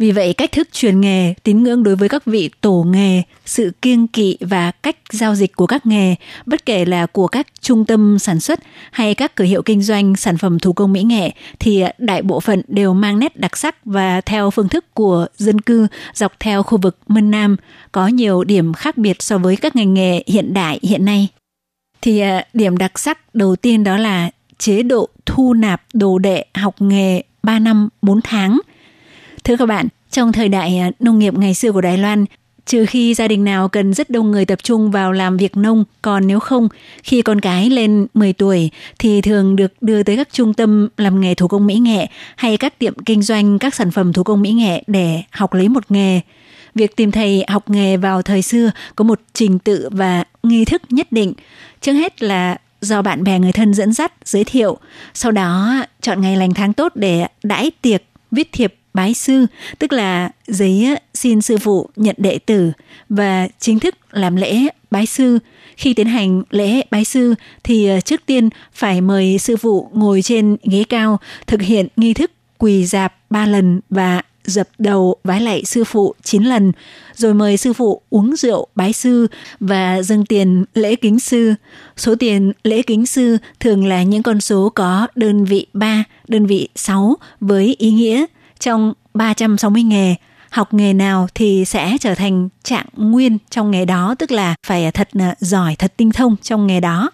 Vì vậy, cách thức truyền nghề, tín ngưỡng đối với các vị tổ nghề, sự kiêng kỵ và cách giao dịch của các nghề, bất kể là của các trung tâm sản xuất hay các cửa hiệu kinh doanh sản phẩm thủ công mỹ nghệ, thì đại bộ phận đều mang nét đặc sắc và theo phương thức của dân cư dọc theo khu vực Mân Nam, có nhiều điểm khác biệt so với các ngành nghề hiện đại hiện nay. Thì à, điểm đặc sắc đầu tiên đó là chế độ thu nạp đồ đệ học nghề 3 năm 4 tháng – Thưa các bạn, trong thời đại à, nông nghiệp ngày xưa của Đài Loan, trừ khi gia đình nào cần rất đông người tập trung vào làm việc nông, còn nếu không, khi con cái lên 10 tuổi thì thường được đưa tới các trung tâm làm nghề thủ công mỹ nghệ hay các tiệm kinh doanh các sản phẩm thủ công mỹ nghệ để học lấy một nghề. Việc tìm thầy học nghề vào thời xưa có một trình tự và nghi thức nhất định. Trước hết là do bạn bè người thân dẫn dắt, giới thiệu. Sau đó chọn ngày lành tháng tốt để đãi tiệc, viết thiệp bái sư, tức là giấy xin sư phụ nhận đệ tử và chính thức làm lễ bái sư. Khi tiến hành lễ bái sư thì ờ, trước tiên phải mời sư phụ ngồi trên ghế cao thực hiện nghi thức quỳ dạp ba lần và dập đầu vái lạy sư phụ 9 lần, rồi mời sư phụ uống rượu bái sư và dâng tiền lễ kính sư. Số tiền lễ kính sư thường là những con số có đơn vị 3, đơn vị 6 với ý nghĩa – trong 360 nghề, học nghề nào thì sẽ trở thành trạng nguyên trong nghề đó, tức là phải thật ờ, giỏi, thật tinh thông trong nghề đó.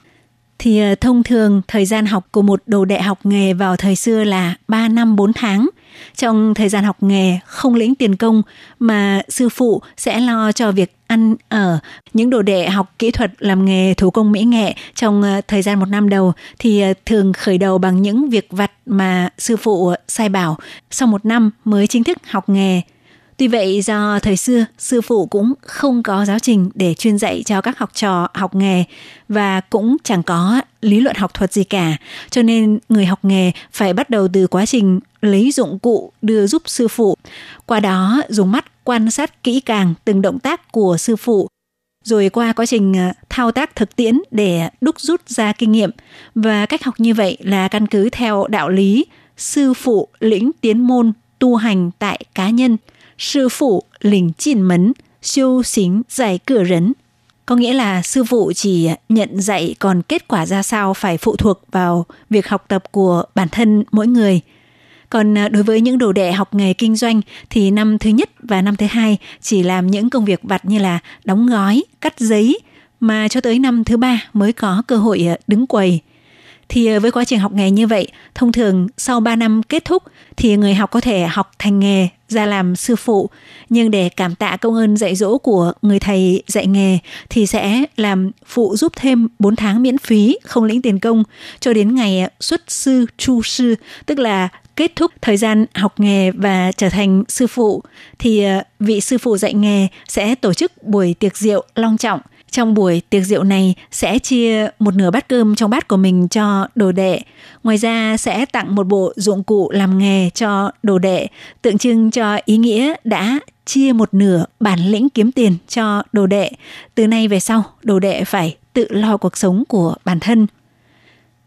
Thì ờ, thông thường thời gian học của một đồ đệ học nghề vào thời xưa là 3 năm 4 tháng. Trong thời gian học nghề, không lĩnh tiền công, mà sư phụ sẽ lo cho việc ăn ở. Những đồ đệ học kỹ thuật làm nghề thủ công mỹ nghệ trong ờ, thời gian một năm đầu thì ờ, thường khởi đầu bằng những việc vặt mà sư phụ sai bảo. Sau một năm mới chính thức học nghề. Tuy vậy do thời xưa sư phụ cũng không có giáo trình để chuyên dạy cho các học trò học nghề và cũng chẳng có lý luận học thuật gì cả, cho nên người học nghề phải bắt đầu từ quá trình lấy dụng cụ đưa giúp sư phụ, qua đó dùng mắt quan sát kỹ càng từng động tác của sư phụ rồi qua quá trình ờ, thao tác thực tiễn để đúc rút ra kinh nghiệm. Và cách học như vậy là căn cứ theo đạo lý sư phụ lĩnh tiến môn tu hành tại cá nhân sư phụ lĩnh chìn mấn siêu xính giải cửa rấn có nghĩa là sư phụ chỉ nhận dạy còn kết quả ra sao phải phụ thuộc vào việc học tập của bản thân mỗi người – còn à, đối với những đồ đệ học nghề kinh doanh thì năm thứ nhất và năm thứ hai chỉ làm những công việc vặt như là đóng gói, cắt giấy mà cho tới năm thứ ba mới có cơ hội à, đứng quầy. Thì à, với quá trình học nghề như vậy, thông thường sau 3 năm kết thúc thì người học có thể học thành nghề ra làm sư phụ. Nhưng để cảm tạ công ơn dạy dỗ của người thầy dạy nghề thì sẽ làm phụ giúp thêm 4 tháng miễn phí, không lĩnh tiền công cho đến ngày xuất sư chu sư, tức là kết thúc thời gian học nghề và trở thành sư phụ thì ờ, vị sư phụ dạy nghề sẽ tổ chức buổi tiệc rượu long trọng – trong buổi tiệc rượu này sẽ chia một nửa bát cơm trong bát của mình cho đồ đệ. Ngoài ra sẽ tặng một bộ dụng cụ làm nghề cho đồ đệ, tượng trưng cho ý nghĩa đã chia một nửa bản lĩnh kiếm tiền cho đồ đệ. Từ nay về sau, đồ đệ phải tự lo cuộc sống của bản thân.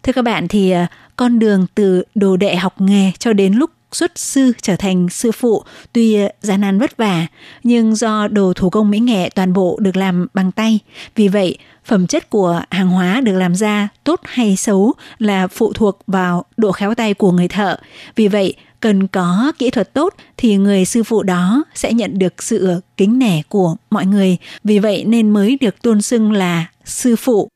Thưa các bạn thì à, con đường từ đồ đệ học nghề cho đến lúc xuất sư trở thành sư phụ, tuy ờ, gian nan vất vả, nhưng do đồ thủ công mỹ nghệ toàn bộ được làm bằng tay. Vì vậy, phẩm chất của hàng hóa được làm ra tốt hay xấu là phụ thuộc vào độ khéo tay của người thợ. Vì vậy, cần có kỹ thuật tốt thì người sư phụ đó sẽ nhận được sự kính nể của mọi người. Vì vậy nên mới được tôn xưng là sư phụ.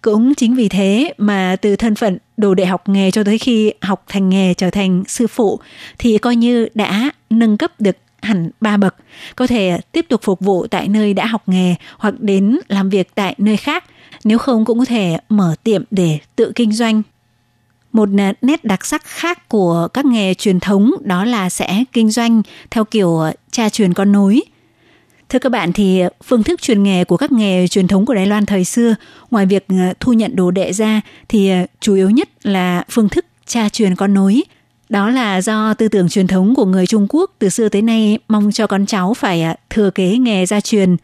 Cũng chính vì thế mà từ thân phận đồ đệ học nghề cho tới khi học thành nghề trở thành sư phụ thì coi như đã nâng cấp được hẳn ba bậc, có thể tiếp tục phục vụ tại nơi đã học nghề hoặc đến làm việc tại nơi khác, nếu không cũng có thể mở tiệm để tự kinh doanh. Một nét đặc sắc khác của các nghề truyền thống đó là sẽ kinh doanh theo kiểu cha truyền con nối – Thưa các bạn thì ờ, phương thức truyền nghề của các nghề truyền thống của Đài Loan thời xưa, ngoài việc ờ, thu nhận đồ đệ ra thì ờ, chủ yếu nhất là phương thức cha truyền con nối. Đó là do tư tưởng truyền thống của người Trung Quốc từ xưa tới nay mong cho con cháu phải thừa kế nghề gia truyền.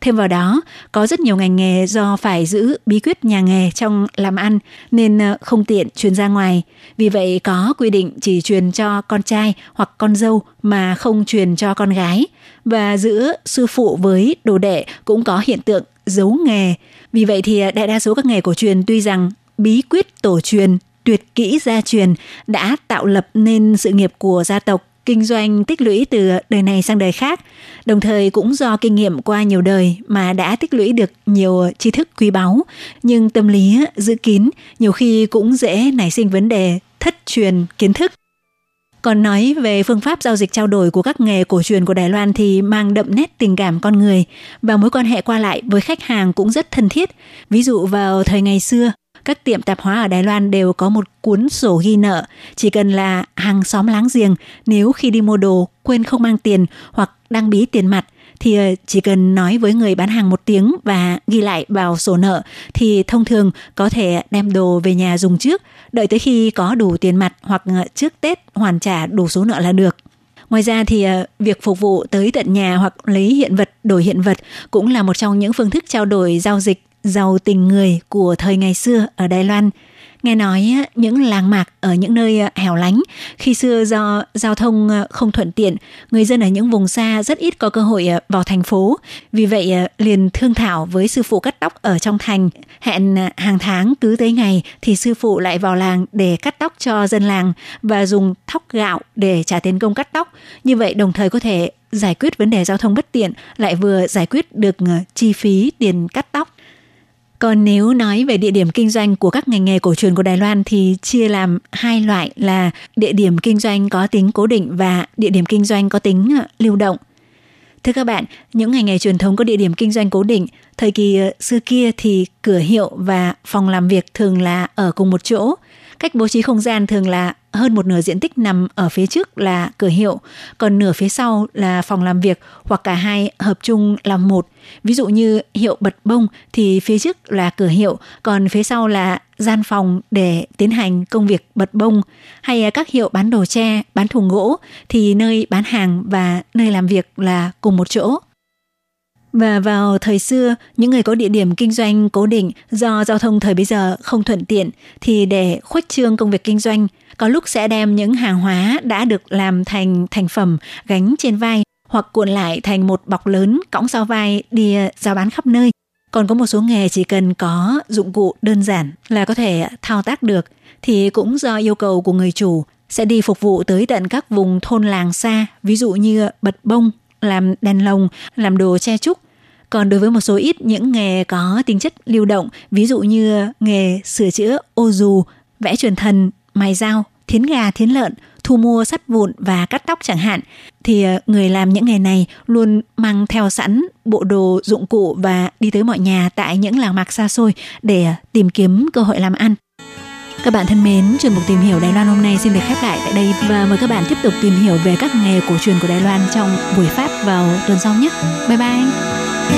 Thêm vào đó, có rất nhiều ngành nghề do phải giữ bí quyết nhà nghề trong làm ăn nên không tiện truyền ra ngoài. Vì vậy có quy định chỉ truyền cho con trai hoặc con dâu mà không truyền cho con gái – và giữa sư phụ với đồ đệ cũng có hiện tượng giấu nghề. Vì vậy thì đại đa số các nghề cổ truyền tuy rằng bí quyết tổ truyền, tuyệt kỹ gia truyền đã tạo lập nên sự nghiệp của gia tộc kinh doanh tích lũy từ đời này sang đời khác, đồng thời cũng do kinh nghiệm qua nhiều đời mà đã tích lũy được nhiều tri thức quý báu, nhưng tâm lý giữ kín nhiều khi cũng dễ nảy sinh vấn đề thất truyền kiến thức. Còn nói về phương pháp giao dịch trao đổi của các nghề cổ truyền của Đài Loan thì mang đậm nét tình cảm con người và mối quan hệ qua lại với khách hàng cũng rất thân thiết. Ví dụ vào thời ngày xưa, các tiệm tạp hóa ở Đài Loan đều có một cuốn sổ ghi nợ, chỉ cần là hàng xóm láng giềng, nếu khi đi mua đồ quên không mang tiền hoặc đang bí tiền mặt thì ờ, chỉ cần nói với người bán hàng một tiếng và ghi lại vào sổ nợ thì thông thường có thể đem đồ về nhà dùng trước, đợi tới khi có đủ tiền mặt hoặc ờ, trước Tết hoàn trả đủ số nợ là được. Ngoài ra thì ờ, việc phục vụ tới tận nhà hoặc lấy hiện vật đổi hiện vật cũng là một trong những phương thức trao đổi giao dịch giàu tình người của thời ngày xưa ở Đài Loan. Nghe nói những làng mạc ở những nơi hẻo lánh, khi xưa do giao thông không thuận tiện, người dân ở những vùng xa rất ít có cơ hội à, vào thành phố. Vì vậy à, liền thương thảo với sư phụ cắt tóc ở trong thành, hẹn à, hàng tháng cứ tới ngày thì sư phụ lại vào làng để cắt tóc cho dân làng và dùng thóc gạo để trả tiền công cắt tóc. Như vậy đồng thời có thể giải quyết vấn đề giao thông bất tiện, lại vừa giải quyết được chi phí tiền cắt tóc. Còn nếu nói về địa điểm kinh doanh của các ngành nghề cổ truyền của Đài Loan thì chia làm hai loại là địa điểm kinh doanh có tính cố định và địa điểm kinh doanh có tính ờ, lưu động. Thưa các bạn, những ngành nghề truyền thống có địa điểm kinh doanh cố định, thời kỳ ờ, xưa kia thì cửa hiệu và phòng làm việc thường là ở cùng một chỗ. Cách bố trí không gian thường là hơn một nửa diện tích nằm ở phía trước là cửa hiệu, còn nửa phía sau là phòng làm việc hoặc cả hai hợp chung làm một. Ví dụ như hiệu bật bông thì phía trước là cửa hiệu, còn phía sau là gian phòng để tiến hành công việc bật bông. Hay các hiệu bán đồ tre, bán thùng gỗ thì nơi bán hàng và nơi làm việc là cùng một chỗ. Và vào thời xưa, những người có địa điểm kinh doanh cố định do giao thông thời bây giờ không thuận tiện thì để khuếch trương công việc kinh doanh, có lúc sẽ đem những hàng hóa đã được làm thành thành phẩm gánh trên vai hoặc cuộn lại thành một bọc lớn cõng sau vai đi giao bán khắp nơi. Còn có một số nghề chỉ cần có dụng cụ đơn giản là có thể thao tác được thì cũng do yêu cầu của người chủ sẽ đi phục vụ tới tận các vùng thôn làng xa, ví dụ như bật bông, làm đèn lồng, làm đồ che trúc. Còn đối với một số ít những nghề có tính chất lưu động, ví dụ như nghề sửa chữa ô dù, vẽ truyền thần, mài dao, thiến gà, thiến lợn, thu mua sắt vụn và cắt tóc chẳng hạn, thì ờ, người làm những nghề này luôn mang theo sẵn bộ đồ dụng cụ và đi tới mọi nhà tại những làng mạc xa xôi để tìm kiếm cơ hội làm ăn. Các bạn thân mến, chuyên mục tìm hiểu Đài Loan hôm nay xin được khép lại tại đây và mời các bạn tiếp tục tìm hiểu về các nghề cổ truyền của Đài Loan trong buổi phát vào tuần sau nhé. Bye bye!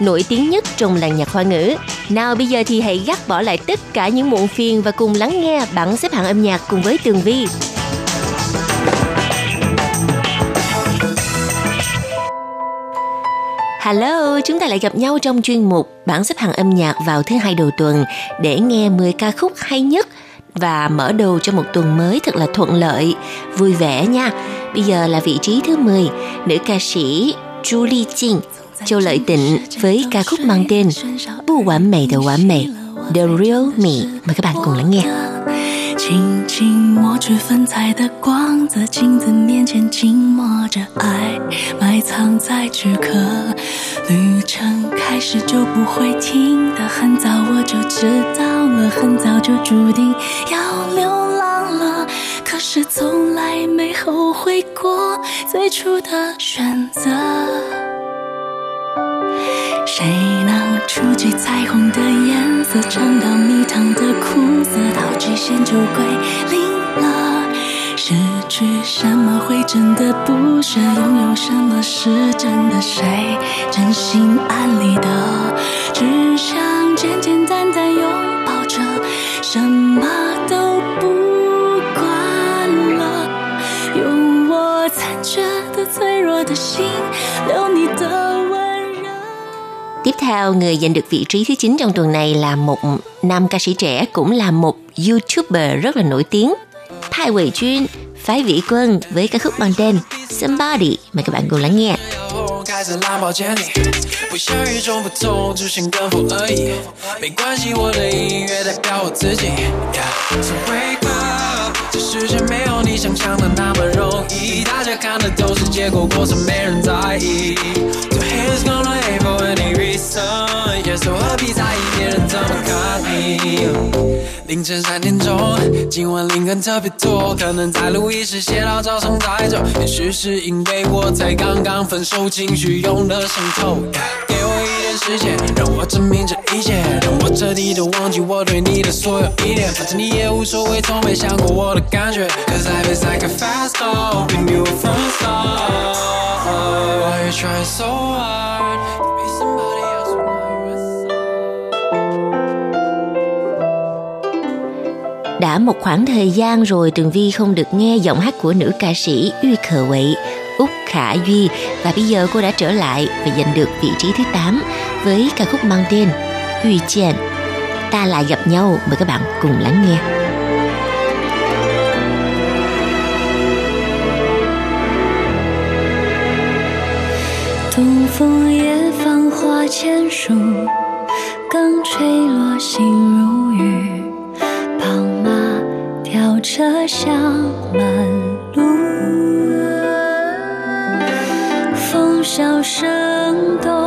nổi tiếng nhất trong làng nhạc hoa ngữ. Nào bây giờ thì hãy gác bỏ lại tất cả những muộn phiền và cùng lắng nghe bảng xếp hạng âm nhạc cùng với Tường Vi. Hello, chúng ta lại gặp nhau trong chuyên mục bảng xếp hạng âm nhạc vào thứ hai đầu tuần để nghe 10 ca khúc hay nhất và mở đầu cho một tuần mới thật là thuận lợi, vui vẻ nha. Bây giờ là vị trí thứ 10, nữ ca sĩ Julie Jin, Châu Lợi Tịnh với ca khúc mang tên Bu Hoàn Mỹ de Hoàn Mỹ, The Real Me. Mời các bạn cùng lắng nghe. 轻轻抹去粉彩的光，在镜子面前静默着爱，埋藏在躯壳。旅程开始就不会停的，很早我就知道了，很早就注定要流浪了。可是从来没后悔过最初的选择。 谁能触及彩虹的颜色，尝到蜜糖的苦涩，到极限就归零了。失去什么会真的不舍，拥有什么是真的？谁真心安理得？只想简简单单拥抱着，什么都不管了。用我残缺的、脆弱的心，留你的。Tiếp theo, người giành được vị trí thứ 9 trong tuần này là một nam ca sĩ trẻ cũng là một YouTuber rất là nổi tiếng. Thái Huệ Chuyên, Phái Vĩ Quân với ca khúc mang tên Somebody. Mời các bạn cùng lắng nghe. 开在蓝宝坚里，不想与众不同，只想跟风而已。没关系，我的音乐代表我自己。Yeah, so wake up，这 世界没有你想象的那么容易，大家看的都是结果，过程没人在意。So haters gonna hate for any reason. Yes, so 何必在意别人怎么看你？凌晨三点钟，今晚灵感特别多，可能在录音室写到早上再走。也许是因为我才刚刚分手，情绪涌了上头。我一点时间，让我证明这一切，让我彻底的忘记我对你的所有依恋。反正你也无所谓，从没想过我的感觉。Cause life is like a fast song, been you from start. Why you trying so hard to be somebody else when now you're a star? Đã một khoảng thời gian rồi Tường Vi không được nghe giọng hát của nữ ca sĩ Uy Khờ Quậy, Úc Khả Duy và bây giờ cô đã trở lại và giành được vị trí thứ 8 với ca khúc mang tên Uy Chien. Ta lại gặp nhau, mời các bạn cùng lắng nghe. 东风夜放花千树，刚吹落星如雨。宝马吊车香满路， 小声动。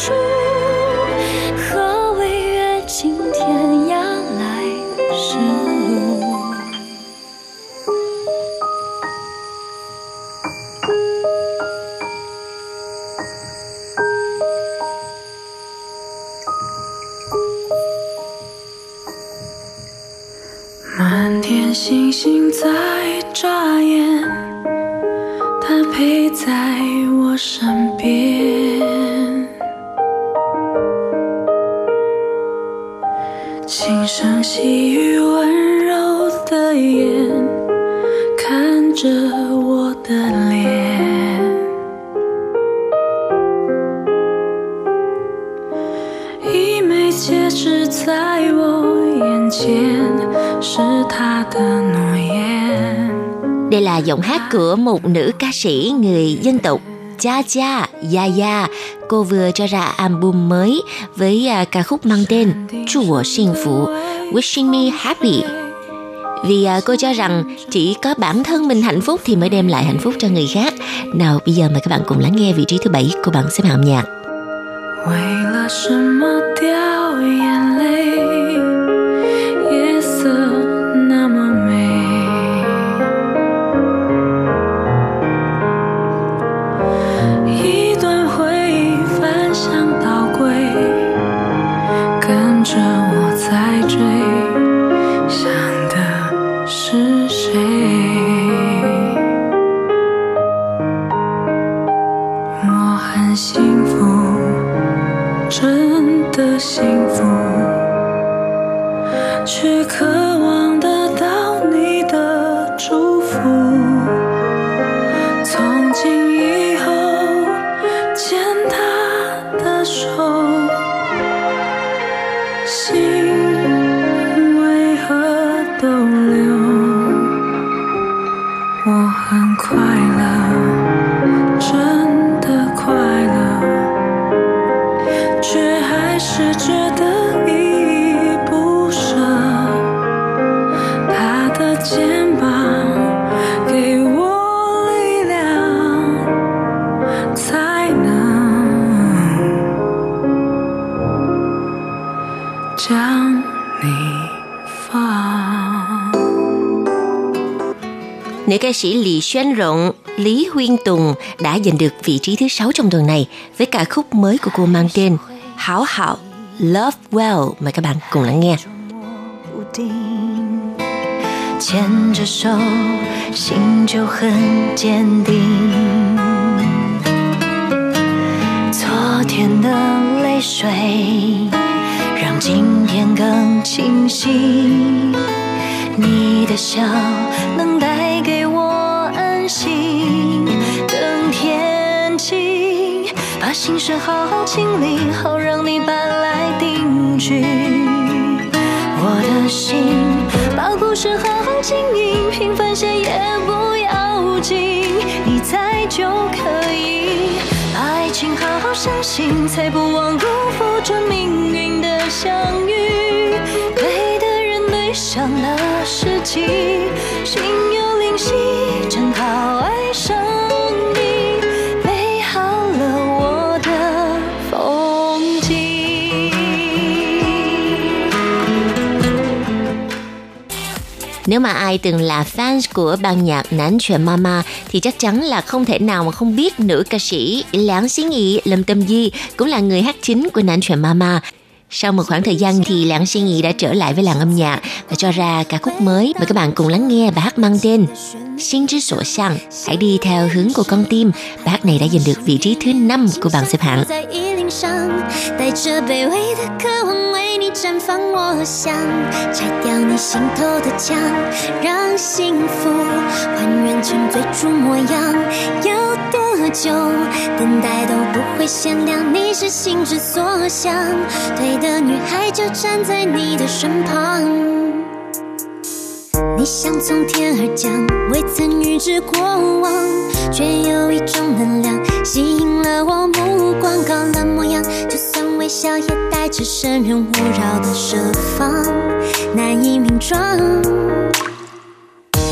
树。ca sĩ người dân tộc Cha Cha Yaya. Cô vừa cho ra album mới với à, ca khúc mang tên祝我幸福 Wishing Me Happy. Vì à, cô cho rằng chỉ có bản thân mình hạnh phúc thì mới đem lại hạnh phúc cho người khác. Nào bây giờ mời các bạn cùng lắng nghe vị trí thứ bảy của bảng xếp hạng âm nhạc. 为了什么掉 幸福。真的幸福，却可 ca sĩ Lý Xuân Rộng, Lý Huyên Tùng đã giành được vị trí thứ 6 trong tuần này với ca khúc mới của cô mang tên Hảo Hảo Love Well. Mời các bạn cùng lắng nghe. 不定，牵着手，心就很坚定。昨天的泪水，让今天更清晰。你的笑 把心事好好清理，好让你搬来定居。我的心，把故事好好经营，平凡些也不要紧，你在就可以。把爱情好好相信，才不枉辜负这命运的相遇。对的人，对上了时机，心有灵犀，正好 Nếu mà ai từng là fans của ban nhạc Nán Chuyện Mama thì chắc chắn là không thể nào mà không biết nữ ca sĩ Lãng Xí Nghị Lâm Tâm Di cũng là người hát chính của Nán Chuyện Mama. Sau một khoảng thời gian thì Lãng Xín Nghị đã trở lại với làng âm nhạc và cho ra ca khúc mới. Mời các bạn cùng lắng nghe bài hát mang tên Xin之所向. Hãy đi theo hướng của con tim. Bài hát này đã giành được vị trí thứ 5 của bảng xếp hạng. 在衣领上，带着卑微的渴望，为你 你绽放我想，拆掉你心头的墙，让幸福还原成最初模样。要多久等待都不会限量，你是心之所向，对的女孩就站在你的身旁。 你像从天而降，未曾预知过往，却有一种能量吸引了我目光，高冷模样，就算微笑也带着生人勿扰的设防，难以名状。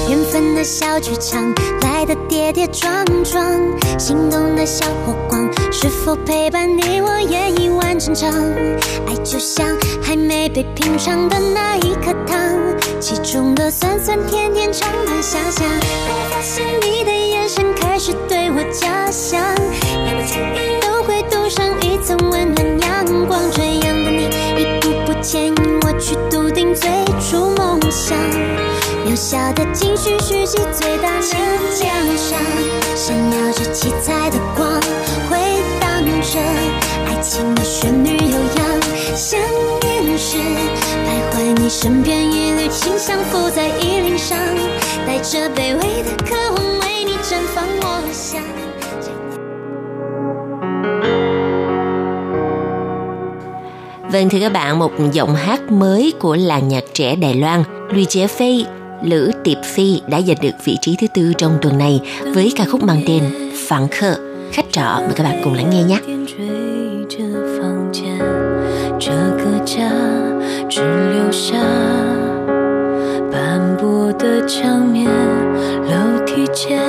缘分的小剧场来的跌跌撞撞，心动的小火光，是否陪伴你我演一完整场？爱就像还没被品尝的那一颗糖，其中的酸酸甜甜充满想象。我发现你的眼神开始对我假想，每不经意都会镀上一层温暖阳光。这样的你，一步步牵引我去笃定最初梦想。渺小的情绪蓄积最大能量上，闪耀着七彩的光，回荡着爱情的你身边，一缕清香浮在衣领上，带着卑微的渴望为你绽放我想。 Vâng thưa các bạn, một giọng hát mới của làng nhạc trẻ Đài Loan, Lùi Chế Phi, Lữ Tiệp Phi đã giành được vị trí thứ tư trong tuần này với ca khúc mang tên Phản Khơ, khách trọ. Mời các bạn cùng lắng nghe nhé. 追着房间，这个家只留 下斑驳的墙面，楼梯间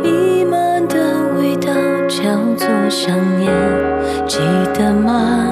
弥漫的味道叫做想念，记得吗？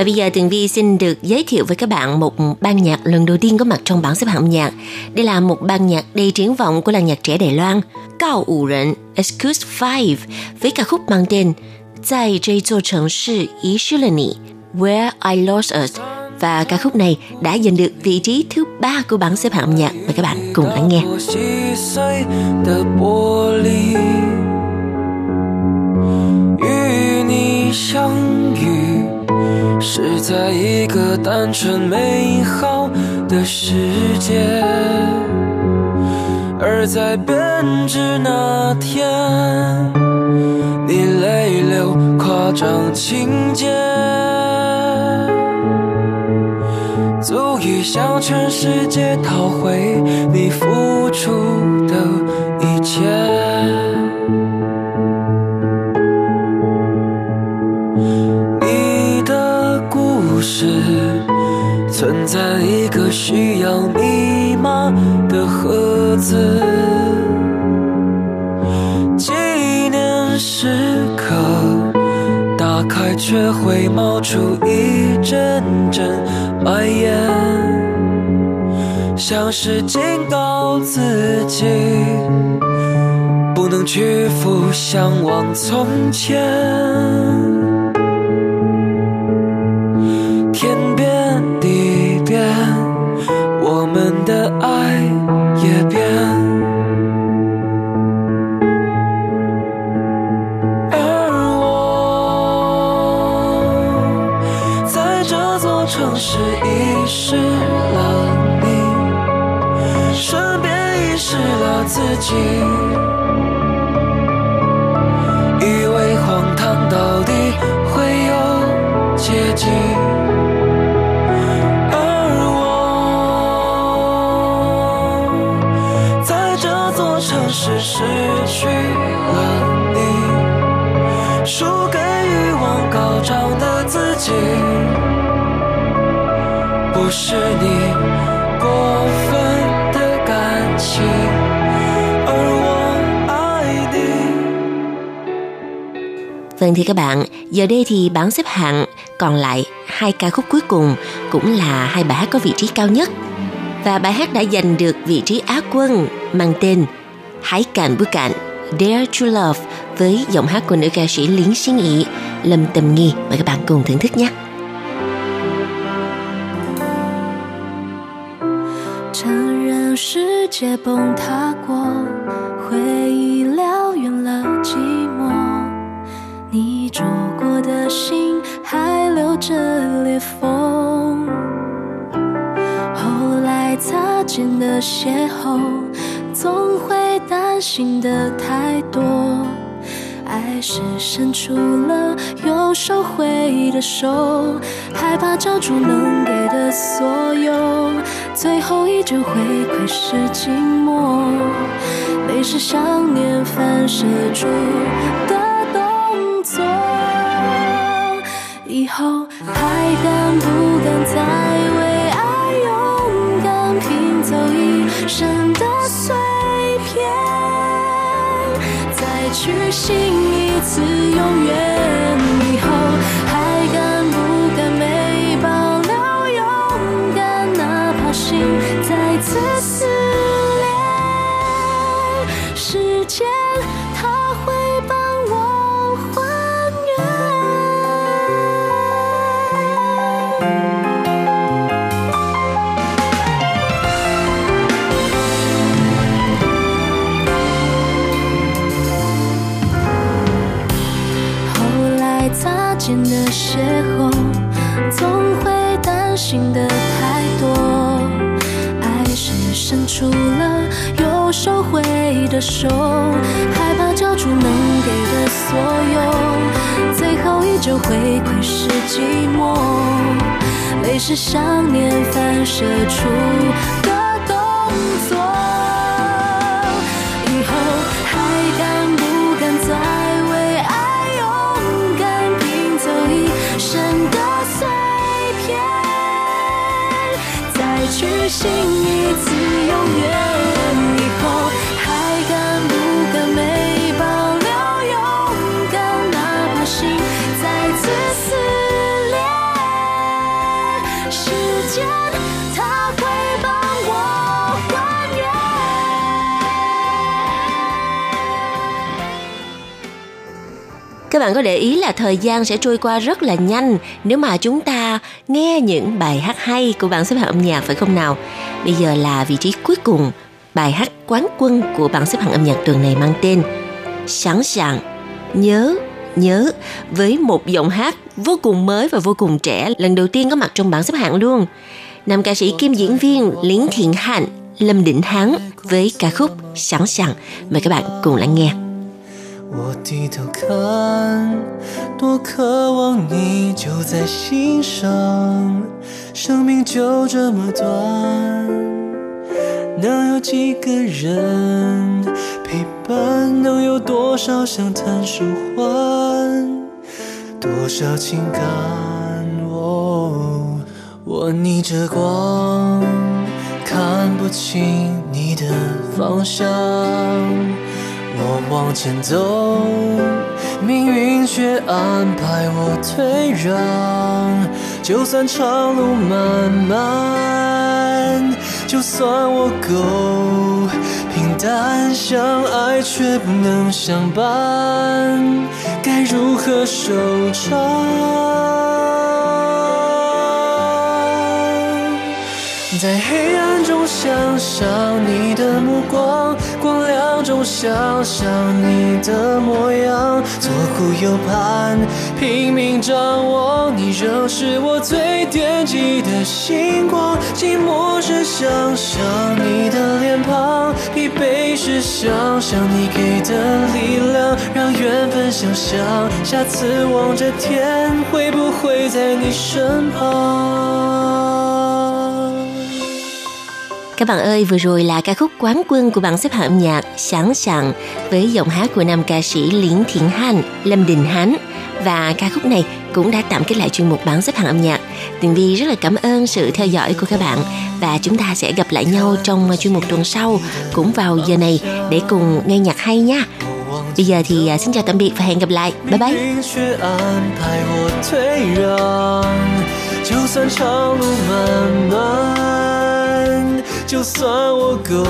Và bây giờ Tường Vi xin được giới thiệu với các bạn một ban nhạc lần đầu tiên có mặt trong bảng xếp hạng âm nhạc. Đây là một ban nhạc đầy triển vọng của làng nhạc trẻ Đài Loan, Cao Ủ Rịnh Excuse 5 với ca khúc mang tên 在这座城市遗失了你 Where I Lost Us và ca khúc này đã giành được vị trí thứ ba của bảng xếp hạng âm nhạc. Mời các bạn cùng lắng nghe. 细碎的玻璃，与你相遇 是在一个单纯美好的世界，而在编织那天，你泪流夸张情节。足以向全世界讨回你付出的一切。在一个需要密码的盒子，纪念时刻。打开却会冒出一阵阵白烟，像是警告自己，不能屈服向往从前。自己，以为荒唐到底会有结局。而我在这座城市失去了你。输给欲望高涨的自己。不是你 Vâng thì các bạn, giờ đây thì bảng xếp hạng còn lại hai ca khúc cuối cùng cũng là hai bài hát có vị trí cao nhất. Và bài hát đã giành được vị trí Á quân mang tên Hãy cạn bức cạn Dare to Love với giọng hát của nữ ca sĩ Lý Xin Ý, Lâm Tâm Nghi. Mời các bạn cùng thưởng thức nhé. 承心还留着裂缝，后来擦肩的邂逅，总会担心的太多。爱是伸出了又收回的手，害怕交出能给的所有，最后依旧会窥视寂寞，泪是想念反射出的以后还敢不敢再为爱勇敢拼凑一生的碎片？再去信一次永远回馈是寂寞。泪是想念反射出的动作。以后还敢不敢再为爱勇敢拼凑一生的碎片？再去信一次 bạn có để ý là thời gian sẽ trôi qua rất là nhanh nếu mà chúng ta nghe những bài hát hay của bảng xếp hạng âm nhạc phải không nào? Bây giờ là vị trí cuối cùng, bài hát quán quân của bảng xếp hạng âm nhạc tuần này mang tên Sẵn sàng, nhớ, nhớ với một giọng hát vô cùng mới và vô cùng trẻ lần đầu tiên có mặt trong bảng xếp hạng luôn. Nam ca sĩ kim diễn viên lý Thiện Hạnh, Lâm Định Hán với ca khúc Sẵn sàng. Mời các bạn cùng lắng nghe. 我低头看，多渴望你就在心上。生命就这么短，能有几个人陪伴？能有多少相谈舒缓？多少情感？哦，我逆着光，看不清你的方向。我往前走，命运却安排我退让。就算长路漫漫，就算我够平淡，相爱却不能相伴，该如何收场？在黑暗中想象你的目光，光亮中想象你的模样，左顾右盼，拼命张望，你仍是我最惦记的星光。寂寞时想象你的脸庞，疲惫时想象你给的力量，让缘分想象，下次望着天，会不会在你身旁？Các bạn ơi, vừa rồi là ca khúc quán quân của bảng xếp hạng âm nhạc Sáng sàng với giọng hát của nam ca sĩ Liễn Thiện Han, Lâm Đình Hán. Và ca khúc này cũng đã tạm kết lại chuyên mục bảng xếp hạng âm nhạc. Tường Vi rất là cảm ơn sự theo dõi của các bạn và chúng ta sẽ gặp lại nhau trong chuyên mục tuần sau cũng vào giờ này để cùng nghe nhạc hay nha. Bây giờ thì à, xin chào tạm biệt và hẹn gặp lại. Bye bye. 却安排或退让，就算长路漫漫， 就算我够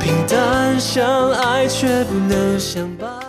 平淡相爱，却不能相伴。